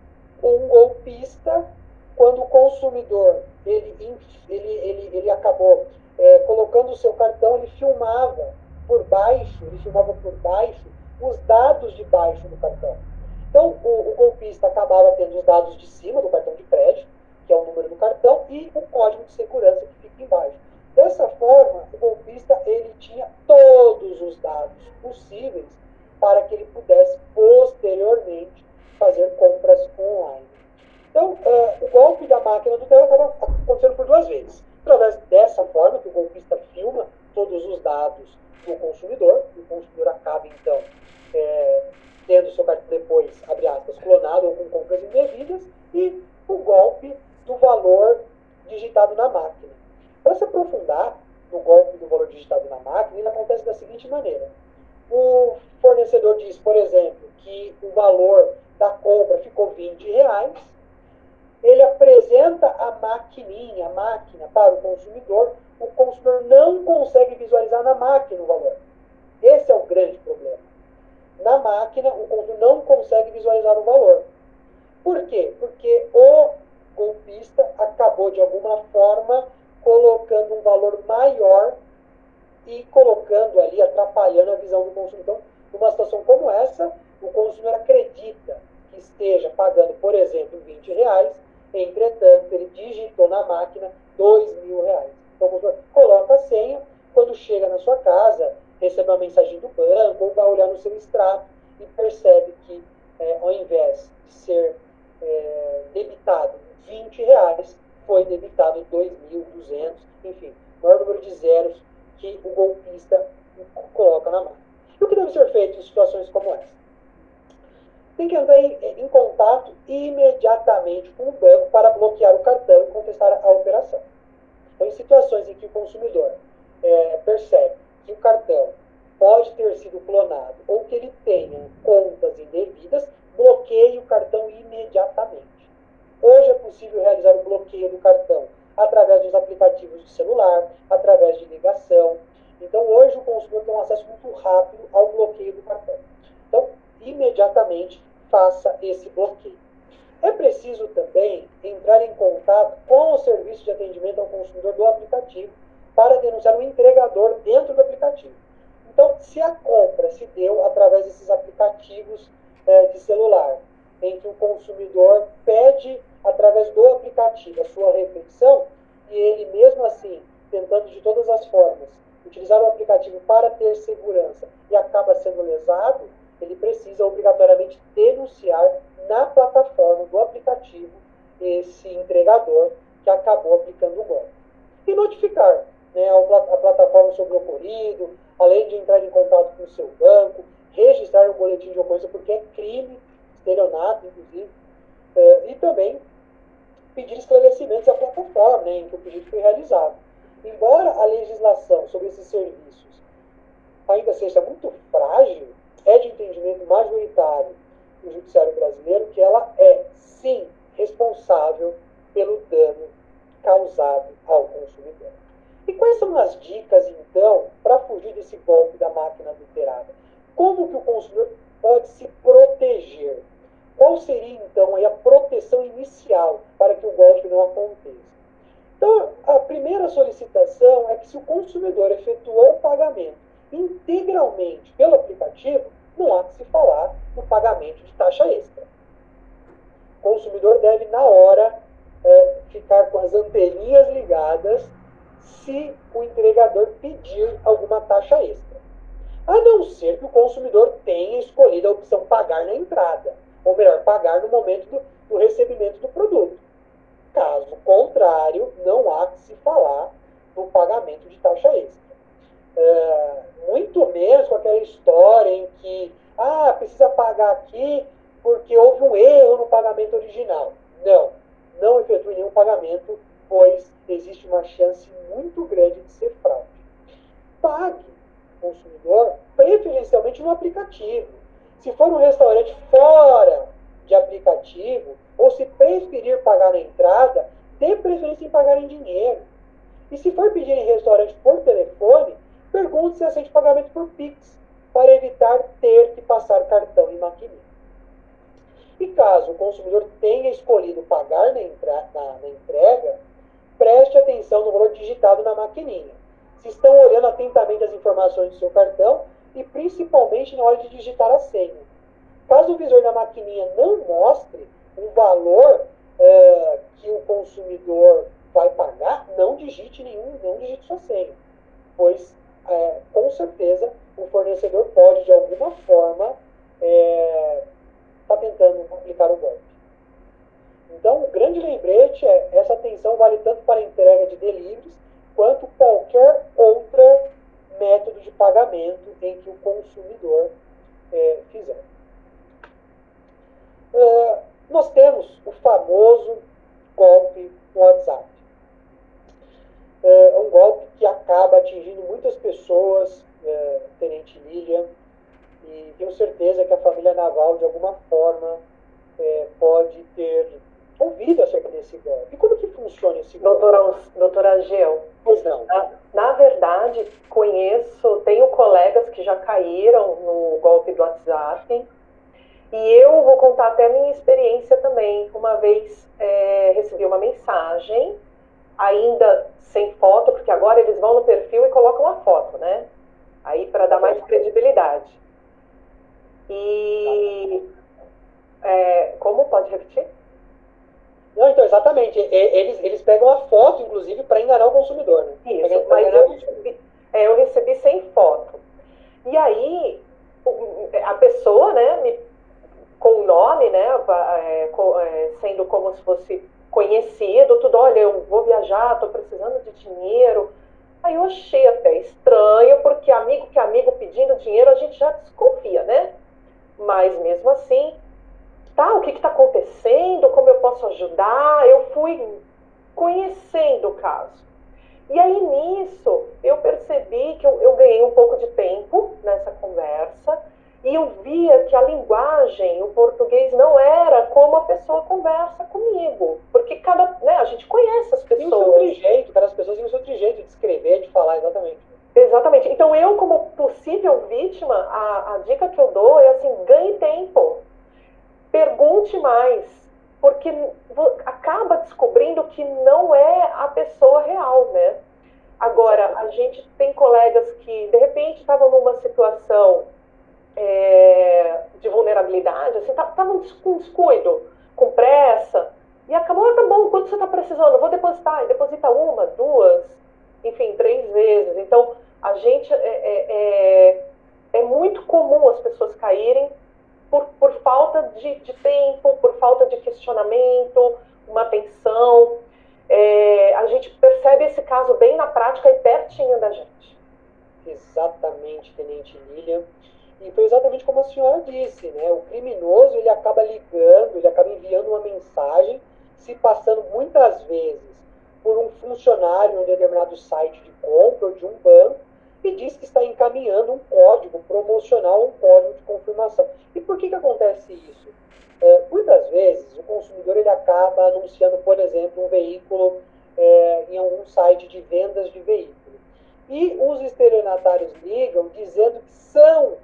um golpista, quando o consumidor ele, ele, ele, ele acabou é, colocando o seu cartão, ele filmava por baixo, ele filmava por baixo os dados de baixo do cartão. Então, o, o golpista acabava tendo os dados de cima do cartão de crédito, que é o número do cartão, e o código de segurança que fica embaixo. Dessa forma, o golpista ele tinha todos os dados possíveis para que ele pudesse posteriormente fazer compras online. Então, uh, o golpe da máquina do terror acaba acontecendo por duas vezes. Através dessa forma, que o golpista filma todos os dados do consumidor, e o consumidor acaba, então, é, tendo seu cartão depois, abre aspas, clonado ou com compras indevidas, e o golpe do valor digitado na máquina. Para se aprofundar no golpe do valor digitado na máquina, ele acontece da seguinte maneira. O fornecedor diz, por exemplo, que o valor da compra ficou 20 reais, ele apresenta a maquininha, a máquina, para o consumidor, o consumidor não consegue visualizar na máquina o valor. Esse é o grande problema. Na máquina, o consumidor não consegue visualizar o valor. Por quê? Porque o golpista acabou, de alguma forma, colocando um valor maior e colocando ali, atrapalhando a visão do consumidor. Então, numa situação como essa, o consumidor acredita que esteja pagando, por exemplo, 20 reais, entretanto, ele digitou na máquina 2 mil reais. Então, coloca a senha, quando chega na sua casa, recebe uma mensagem do banco, ou vai olhar no seu extrato e percebe que, é, ao invés de ser é, debitado 20 reais, foi debitado 2.200, enfim, maior número de zeros que o golpista coloca na máquina. E o que deve ser feito em situações como essa? Tem que entrar em, em contato imediatamente com o banco para bloquear o cartão e contestar a operação. Então, em situações em que o consumidor é, percebe que o cartão pode ter sido clonado ou que ele tenha contas indevidas, bloqueie o cartão imediatamente. Hoje é possível realizar o bloqueio do cartão através dos aplicativos de celular, através de ligação. Então, hoje o consumidor tem um acesso muito rápido ao bloqueio do cartão. Então, imediatamente faça esse bloqueio. É preciso também entrar em contato com o serviço de atendimento ao consumidor do aplicativo para denunciar o entregador dentro do aplicativo. Então, se a compra se deu através desses aplicativos é, de celular, em que o consumidor pede, através do aplicativo, a sua refeição, e ele, mesmo assim, tentando de todas as formas utilizar o aplicativo para ter segurança e acaba sendo lesado, ele precisa obrigatoriamente denunciar na plataforma do aplicativo esse entregador que acabou aplicando o golpe. E notificar né, a plataforma sobre o ocorrido, além de entrar em contato com o seu banco, registrar um boletim de ocorrência, porque é crime, estelionato, inclusive, eh, e também pedir esclarecimentos à plataforma né, em que o pedido foi realizado. Embora a legislação sobre esses serviços ainda seja muito frágil, é de entendimento majoritário do Judiciário brasileiro que ela é, sim, responsável pelo dano causado ao consumidor. E quais são as dicas, então, para fugir desse golpe da máquina adulterada? Como que o consumidor pode se proteger? Qual seria, então, a proteção inicial para que o golpe não aconteça? Então, a primeira solicitação é que se o consumidor efetuou o pagamento integralmente pelo aplicativo, não há que se falar no pagamento de taxa extra. O consumidor deve, na hora, é, ficar com as anteninhas ligadas se o entregador pedir alguma taxa extra. A não ser que o consumidor tenha escolhido a opção pagar na entrada, ou melhor, pagar no momento do, do recebimento do produto. Caso contrário, não há que se falar no pagamento de taxa extra. É, muito menos com aquela história em que ah, precisa pagar aqui porque houve um erro no pagamento original. Não, não efetue nenhum pagamento, pois existe uma chance muito grande de ser fraude. Pague o consumidor preferencialmente no aplicativo. Se for um restaurante fora de aplicativo, ou se preferir pagar na entrada, dê preferência em pagar em dinheiro. E se for pedir em restaurante por telefone, pergunte se aceita pagamento por Pix, para evitar ter que passar cartão e maquininha. E caso o consumidor tenha escolhido pagar na, na, na entrega, preste atenção no valor digitado na maquininha. Se estão olhando atentamente as informações do seu cartão e principalmente na hora de digitar a senha. Caso o visor da maquininha não mostre o valor uh, que o consumidor vai pagar, não digite nenhum, não digite sua senha, pois é, com certeza o fornecedor pode de alguma forma estar é, tá tentando aplicar o golpe. Então, o grande lembrete é essa atenção vale tanto para a entrega de deliveries quanto qualquer outro método de pagamento em que o consumidor é, fizer. Uh, nós temos o famoso golpe no WhatsApp. É um golpe que acaba atingindo muitas pessoas, é, Tenente Lilian, e tenho certeza que a família naval, de alguma forma, é, pode ter ouvido acerca desse golpe. E como que funciona esse golpe? Doutora, doutora Ageu, pois não. Na, na verdade, conheço, tenho colegas que já caíram no golpe do WhatsApp, e eu vou contar até a minha experiência também. Uma vez é, recebi uma mensagem, ainda sem foto, porque agora eles vão no perfil e colocam a foto, né? Aí para dar mais credibilidade. E é, como pode repetir? Não, então, exatamente. Eles, eles pegam a foto, inclusive, para enganar o consumidor. Né? Isso, mas eu recebi, é, eu recebi sem foto. E aí, a pessoa, né, me com o nome, né, é, é, sendo como se fosse conhecido, tudo, olha, eu vou viajar, estou precisando de dinheiro. Aí eu achei até estranho, porque amigo que amigo pedindo dinheiro, a gente já desconfia, né? Mas mesmo assim, tá, o que está acontecendo? Como eu posso ajudar? Eu fui conhecendo o caso. E aí nisso, eu percebi que eu, eu ganhei um pouco de tempo nessa conversa e eu via que a linguagem, o português, não era como a pessoa conversa comigo. Porque cada. Né, a gente conhece as pessoas. Tem o seu jeito, cada pessoa tem o seu jeito de escrever, de falar, exatamente. Exatamente. Então, eu, como possível vítima, a, a dica que eu dou é assim: ganhe tempo. Pergunte mais. Porque acaba descobrindo que não é a pessoa real, né? Agora, a gente tem colegas que, de repente, estavam numa situação é, de vulnerabilidade, assim, tava, tava com descuido, com pressa, e acabou, ah, tá bom, quanto você está precisando? vou depositar, e deposita uma, duas, enfim, três vezes. Então, a gente, é, é, é, é muito comum as pessoas caírem por, por falta de, de tempo, por falta de questionamento, uma atenção. É, a gente percebe esse caso bem na prática e pertinho da gente. Exatamente, Tenente Lilian. E foi exatamente como a senhora disse, né? O criminoso ele acaba ligando, ele acaba enviando uma mensagem, se passando muitas vezes por um funcionário em um determinado site de compra ou de um banco e diz que está encaminhando um código promocional, um código de confirmação. E por que, que acontece isso? É, muitas vezes o consumidor ele acaba anunciando, por exemplo, um veículo é, em algum site de vendas de veículo. E os estelionatários ligam dizendo que são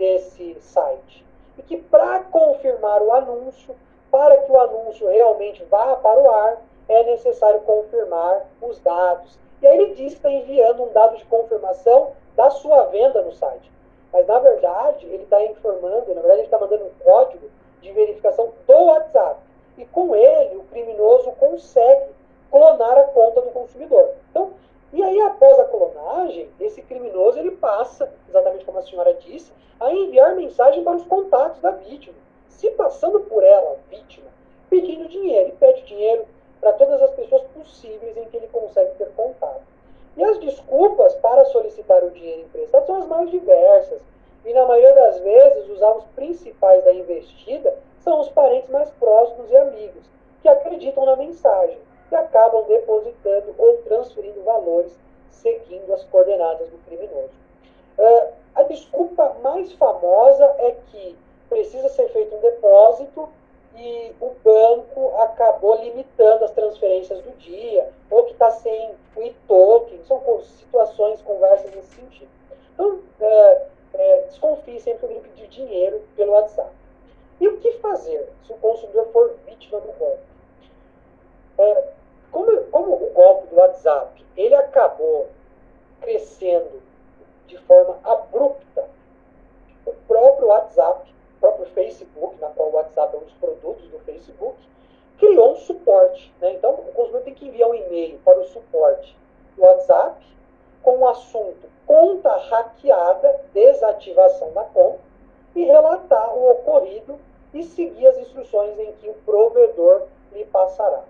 desse site. E que para confirmar o anúncio, para que o anúncio realmente vá para o ar, é necessário confirmar os dados. E aí ele diz que está enviando um dado de confirmação da sua venda no site. Mas na verdade, ele está informando, na verdade, ele está mandando um código de verificação do WhatsApp. E com ele, o criminoso consegue clonar a conta do consumidor. Então, e aí, após a clonagem, esse criminoso ele passa, exatamente como a senhora disse, a enviar mensagem para os contatos da vítima, se passando por ela, vítima, pedindo dinheiro. E pede dinheiro para todas as pessoas possíveis em que ele consegue ter contato. E as desculpas para solicitar o dinheiro emprestado são as mais diversas. E na maioria das vezes, os alvos principais da investida são os parentes mais próximos e amigos, que acreditam na mensagem e acabam depositando ou transferindo valores seguindo as coordenadas do criminoso. Uh, a desculpa mais famosa é que precisa ser feito um depósito e o banco acabou limitando as transferências do dia, ou que está sem o e-token, são situações, conversas nesse sentido. Então, é, é, desconfie sempre que alguém pedir dinheiro pelo WhatsApp. E o que fazer se o consumidor for vítima do golpe? É, como, como o golpe do WhatsApp ele acabou crescendo de forma abrupta, o próprio WhatsApp, o próprio Facebook, na qual o WhatsApp é um dos produtos do Facebook, criou um suporte. Né? Então, o consumidor tem que enviar um e-mail para o suporte do WhatsApp com o assunto conta hackeada, desativação da conta, e relatar o ocorrido e seguir as instruções em que o provedor lhe passará.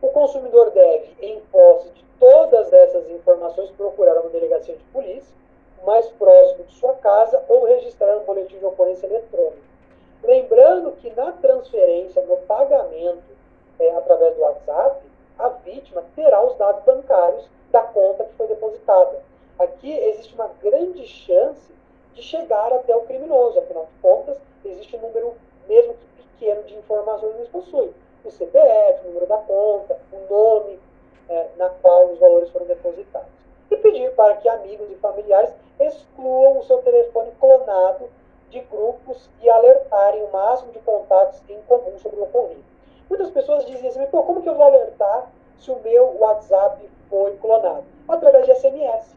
O consumidor deve, em posse de todas essas informações, procurar uma delegacia de polícia mais próximo de sua casa ou registrar um boletim de ocorrência eletrônico. Lembrando que na transferência, no pagamento é, através do WhatsApp, a vítima terá os dados bancários da conta que foi depositada. Aqui existe uma grande chance de chegar até o criminoso, afinal de contas, existe um número, mesmo que pequeno, de informações que eles possuem. O CPF, o número da conta, o nome é, na qual os valores foram depositados. E pedir para que amigos e familiares excluam o seu telefone clonado de grupos e alertarem o máximo de contatos em comum sobre o ocorrido. Muitas pessoas dizem assim, pô, como que eu vou alertar se o meu WhatsApp foi clonado? Através de SMS.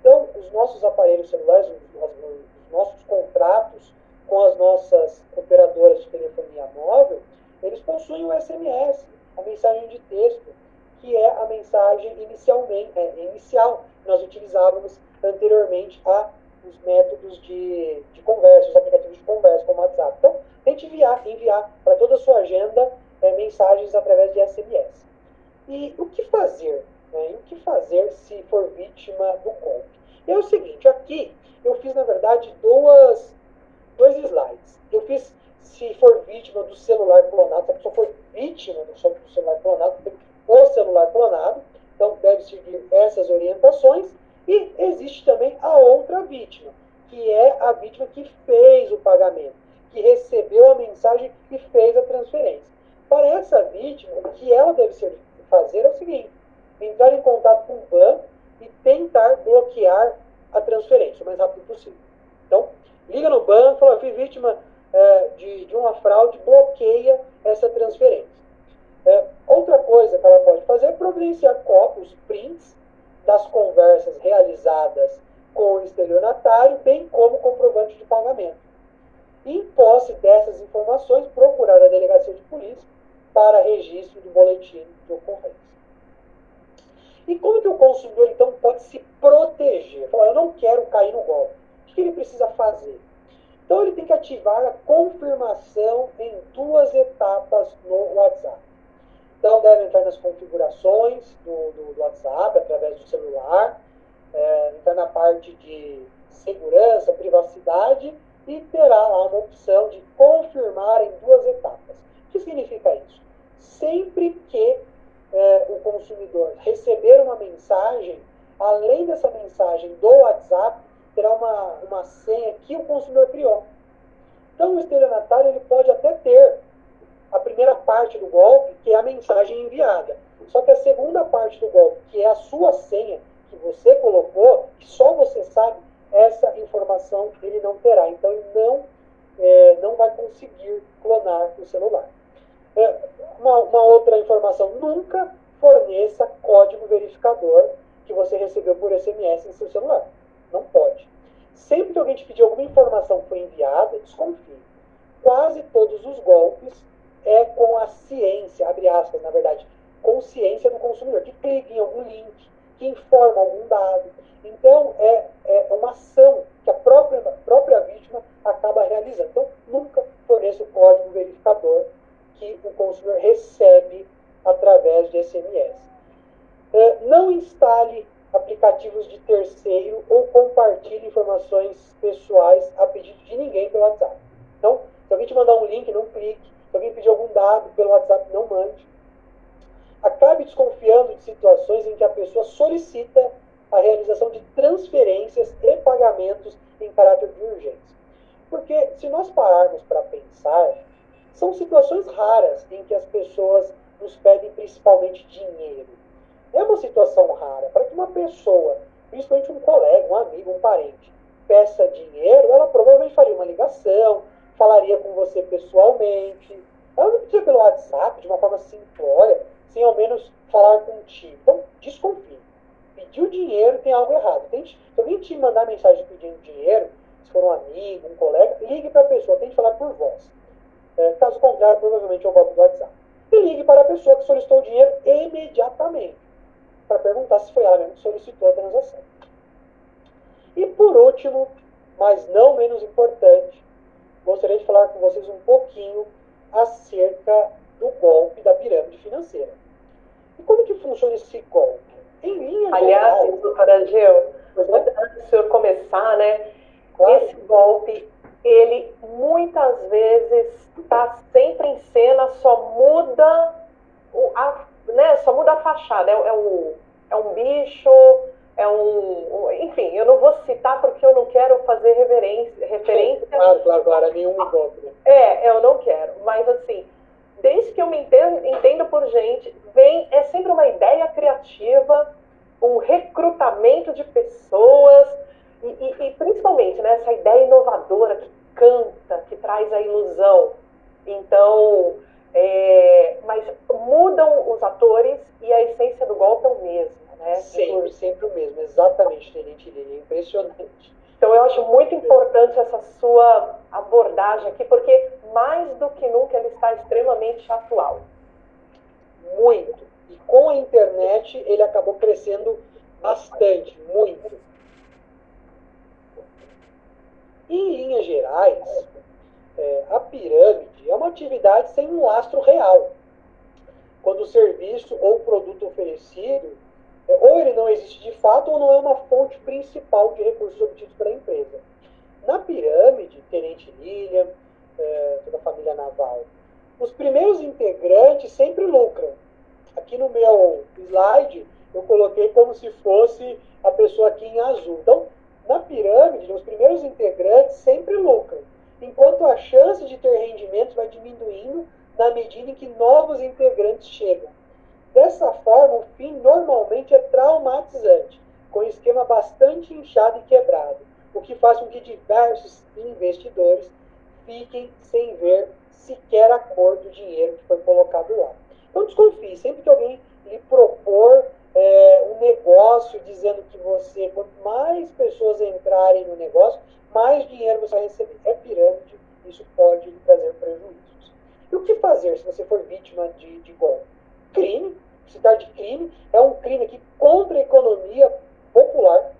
Então, os nossos aparelhos celulares, os nossos contratos com as nossas operadoras de telefonia móvel, eles possuem o SMS, a mensagem de texto, que é a mensagem inicialmente, é, inicial que nós utilizávamos anteriormente a os métodos de, de conversa, os aplicativos de conversa, como o WhatsApp. Então, tente enviar, enviar para toda a sua agenda é, mensagens através de SMS. E o que fazer? Né? E o que fazer se for vítima do golpe? é o seguinte, aqui eu fiz, na verdade, duas, dois slides. Eu fiz se for vítima do celular clonado, se a pessoa for vítima do celular clonado, tem o celular clonado, então deve seguir essas orientações. E existe também a outra vítima, que é a vítima que fez o pagamento, que recebeu a mensagem e fez a transferência. Para essa vítima, o que ela deve fazer é o seguinte: entrar em contato com o banco e tentar bloquear a transferência o mais rápido possível. Então, liga no banco, fala, fui vítima é, de, de uma fraude, bloqueia essa transferência. É, outra coisa que ela pode fazer é providenciar cópias, prints das conversas realizadas com o estelionatário, bem como comprovante de pagamento. Em posse dessas informações, procurar a delegacia de polícia para registro do boletim de ocorrência. E como que o consumidor, então, pode se proteger? Falar, eu não quero cair no golpe. O que ele precisa fazer? Então, ele tem que ativar a confirmação em duas etapas no WhatsApp. Então, deve entrar nas configurações do, do, do WhatsApp, através do celular, é, entrar na parte de segurança, privacidade, e terá lá uma opção de confirmar em duas etapas. O que significa isso? Sempre que é, o consumidor receber uma mensagem, além dessa mensagem do WhatsApp, terá uma, uma senha que o consumidor criou. Então, o estelionatário ele pode até ter a primeira parte do golpe, que é a mensagem enviada. Só que a segunda parte do golpe, que é a sua senha, que você colocou, que só você sabe, essa informação ele não terá. Então, ele não, é, não vai conseguir clonar o celular. É, uma, uma outra informação, nunca forneça código verificador que você recebeu por SMS em seu celular. Não pode. Sempre que alguém te pedir alguma informação que foi enviada, desconfie. Quase todos os golpes é com a ciência, abre aspas, na verdade, consciência do consumidor, que clica em algum link, que informa algum dado. Então, é, é uma ação que a própria, própria vítima acaba realizando. Então, nunca forneça o código verificador que o consumidor recebe através de SMS. É, não instale aplicativos de terceiro ou compartilhe informações pessoais a pedido de ninguém pelo WhatsApp. Então, se alguém te mandar um link, não clique. Se alguém pedir algum dado pelo WhatsApp, não mande. Acabe desconfiando de situações em que a pessoa solicita a realização de transferências e pagamentos em caráter de urgência. Porque se nós pararmos para pensar, são situações raras em que as pessoas nos pedem principalmente dinheiro. É uma situação rara. Para que uma pessoa, principalmente um colega, um amigo, um parente, peça dinheiro, ela provavelmente faria uma ligação, falaria com você pessoalmente. Ela não pedia pelo WhatsApp, de uma forma simplória, sem ao menos falar contigo. Então, desconfie. Pediu dinheiro, tem algo errado. Tente, se alguém te mandar mensagem pedindo dinheiro, se for um amigo, um colega, ligue para a pessoa, tente falar por voz. É, caso contrário, provavelmente é o golpe do WhatsApp. e ligue para a pessoa que solicitou o dinheiro imediatamente, para perguntar se foi ela mesmo que solicitou a transação. E por último, mas não menos importante, gostaria de falar com vocês um pouquinho acerca do golpe da pirâmide financeira. E como que funciona esse golpe? Em linha Aliás, geral, doutora Gil, antes do senhor começar, né? Claro. Esse golpe, ele muitas vezes está sempre em cena, só muda a, né, só muda a fachada. É, é, o, é um bicho, é um, um, Enfim, eu não vou citar porque eu não quero fazer reverência, referência. Claro, claro, claro, nenhum golpe. Né? É, eu não quero. Mas assim, desde que eu me entendo, entendo por gente, vem, é sempre uma ideia criativa, um recrutamento de pessoas, e, e, e principalmente né, essa ideia inovadora que canta, que traz a ilusão. Então, é, mas mudam os atores e a essência do golpe é o mesmo. Né? Sempre, sempre o mesmo, exatamente, Tenente Lili, impressionante. Então eu acho muito importante essa sua abordagem aqui, porque mais do que nunca ele está extremamente atual. Muito. E com a internet ele acabou crescendo bastante, muito. Em linhas gerais, é, a pirâmide é uma atividade sem um lastro real. Quando o serviço ou produto oferecido é, ou ele não existe de fato, ou não é uma fonte principal de recursos obtidos pela empresa. Na pirâmide, Tenente Lilian, é, toda a família naval, os primeiros integrantes sempre lucram. Aqui no meu slide, eu coloquei como se fosse a pessoa aqui em azul. Então, na pirâmide, os primeiros integrantes sempre lucram, enquanto a chance de ter rendimentos vai diminuindo na medida em que novos integrantes chegam. Dessa forma, o fim normalmente é traumatizante, com um esquema bastante inchado e quebrado, o que faz com que diversos investidores fiquem sem ver sequer a cor do dinheiro que foi colocado lá. Então desconfie, sempre que alguém lhe propor é, um negócio dizendo que você, quanto mais pessoas entrarem no negócio, mais dinheiro você vai receber. É pirâmide, isso pode lhe trazer prejuízos. E o que fazer se você for vítima de, de golpe? Crime, trata de crime, é um crime aqui contra a economia popular.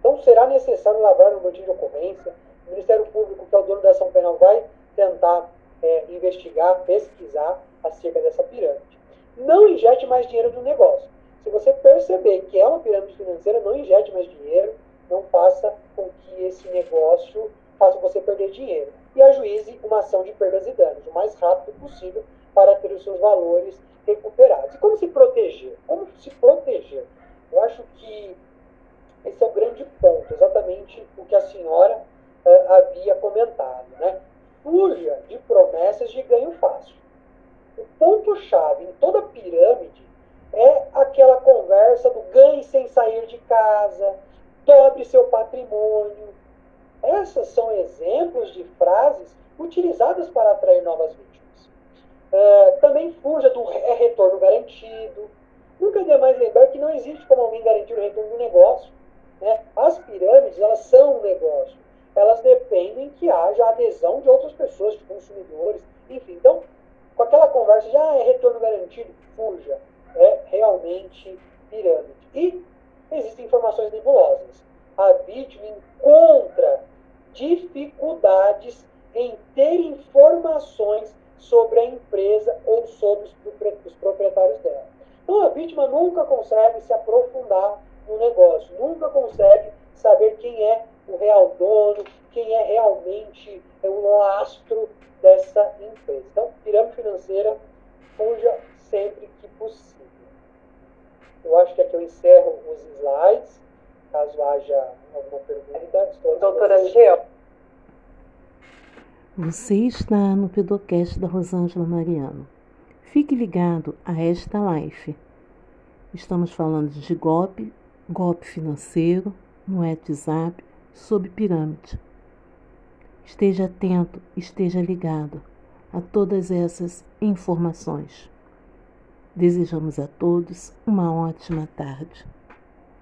Então será necessário lavrar no boletim de ocorrência. O Ministério Público, que é o dono da ação penal, vai tentar é, investigar, pesquisar acerca dessa pirâmide. Não injete mais dinheiro no negócio. Se você perceber que é uma pirâmide financeira, não injete mais dinheiro, não faça com que esse negócio faça você perder dinheiro. E ajuize uma ação de perdas e danos o mais rápido possível para ter os seus valores recuperados. E como se proteger? Como se proteger? Eu acho que esse é o grande ponto, exatamente o que a senhora uh, havia comentado. Né? Fuja de promessas de ganho fácil. O ponto-chave em toda pirâmide é aquela conversa do ganhe sem sair de casa, dobre seu patrimônio. Essas são exemplos de frases utilizadas para atrair novas vítimas. É, também fuja do é retorno garantido. Nunca é demais lembrar que não existe como alguém garantir o retorno do negócio. Né? As pirâmides, elas são um negócio. Elas dependem que haja adesão de outras pessoas, de consumidores, enfim. Então, com aquela conversa de, ah, é retorno garantido, fuja. É realmente pirâmide. E existem informações nebulosas. A vítima encontra dificuldades em ter informações sobre a empresa ou sobre os proprietários dela. Então a vítima nunca consegue se aprofundar no negócio, nunca consegue saber quem é o real dono, quem é realmente o lastro dessa empresa. Então, pirâmide financeira, fuja sempre que possível. Eu acho que aqui eu encerro os slides. Caso haja alguma pergunta, estou Doutora Geo. Você está no Pedocast da Rosângela Mariano. Fique ligado a esta live. Estamos falando de golpe, golpe financeiro, no WhatsApp, sob pirâmide. Esteja atento, esteja ligado a todas essas informações. Desejamos a todos uma ótima tarde.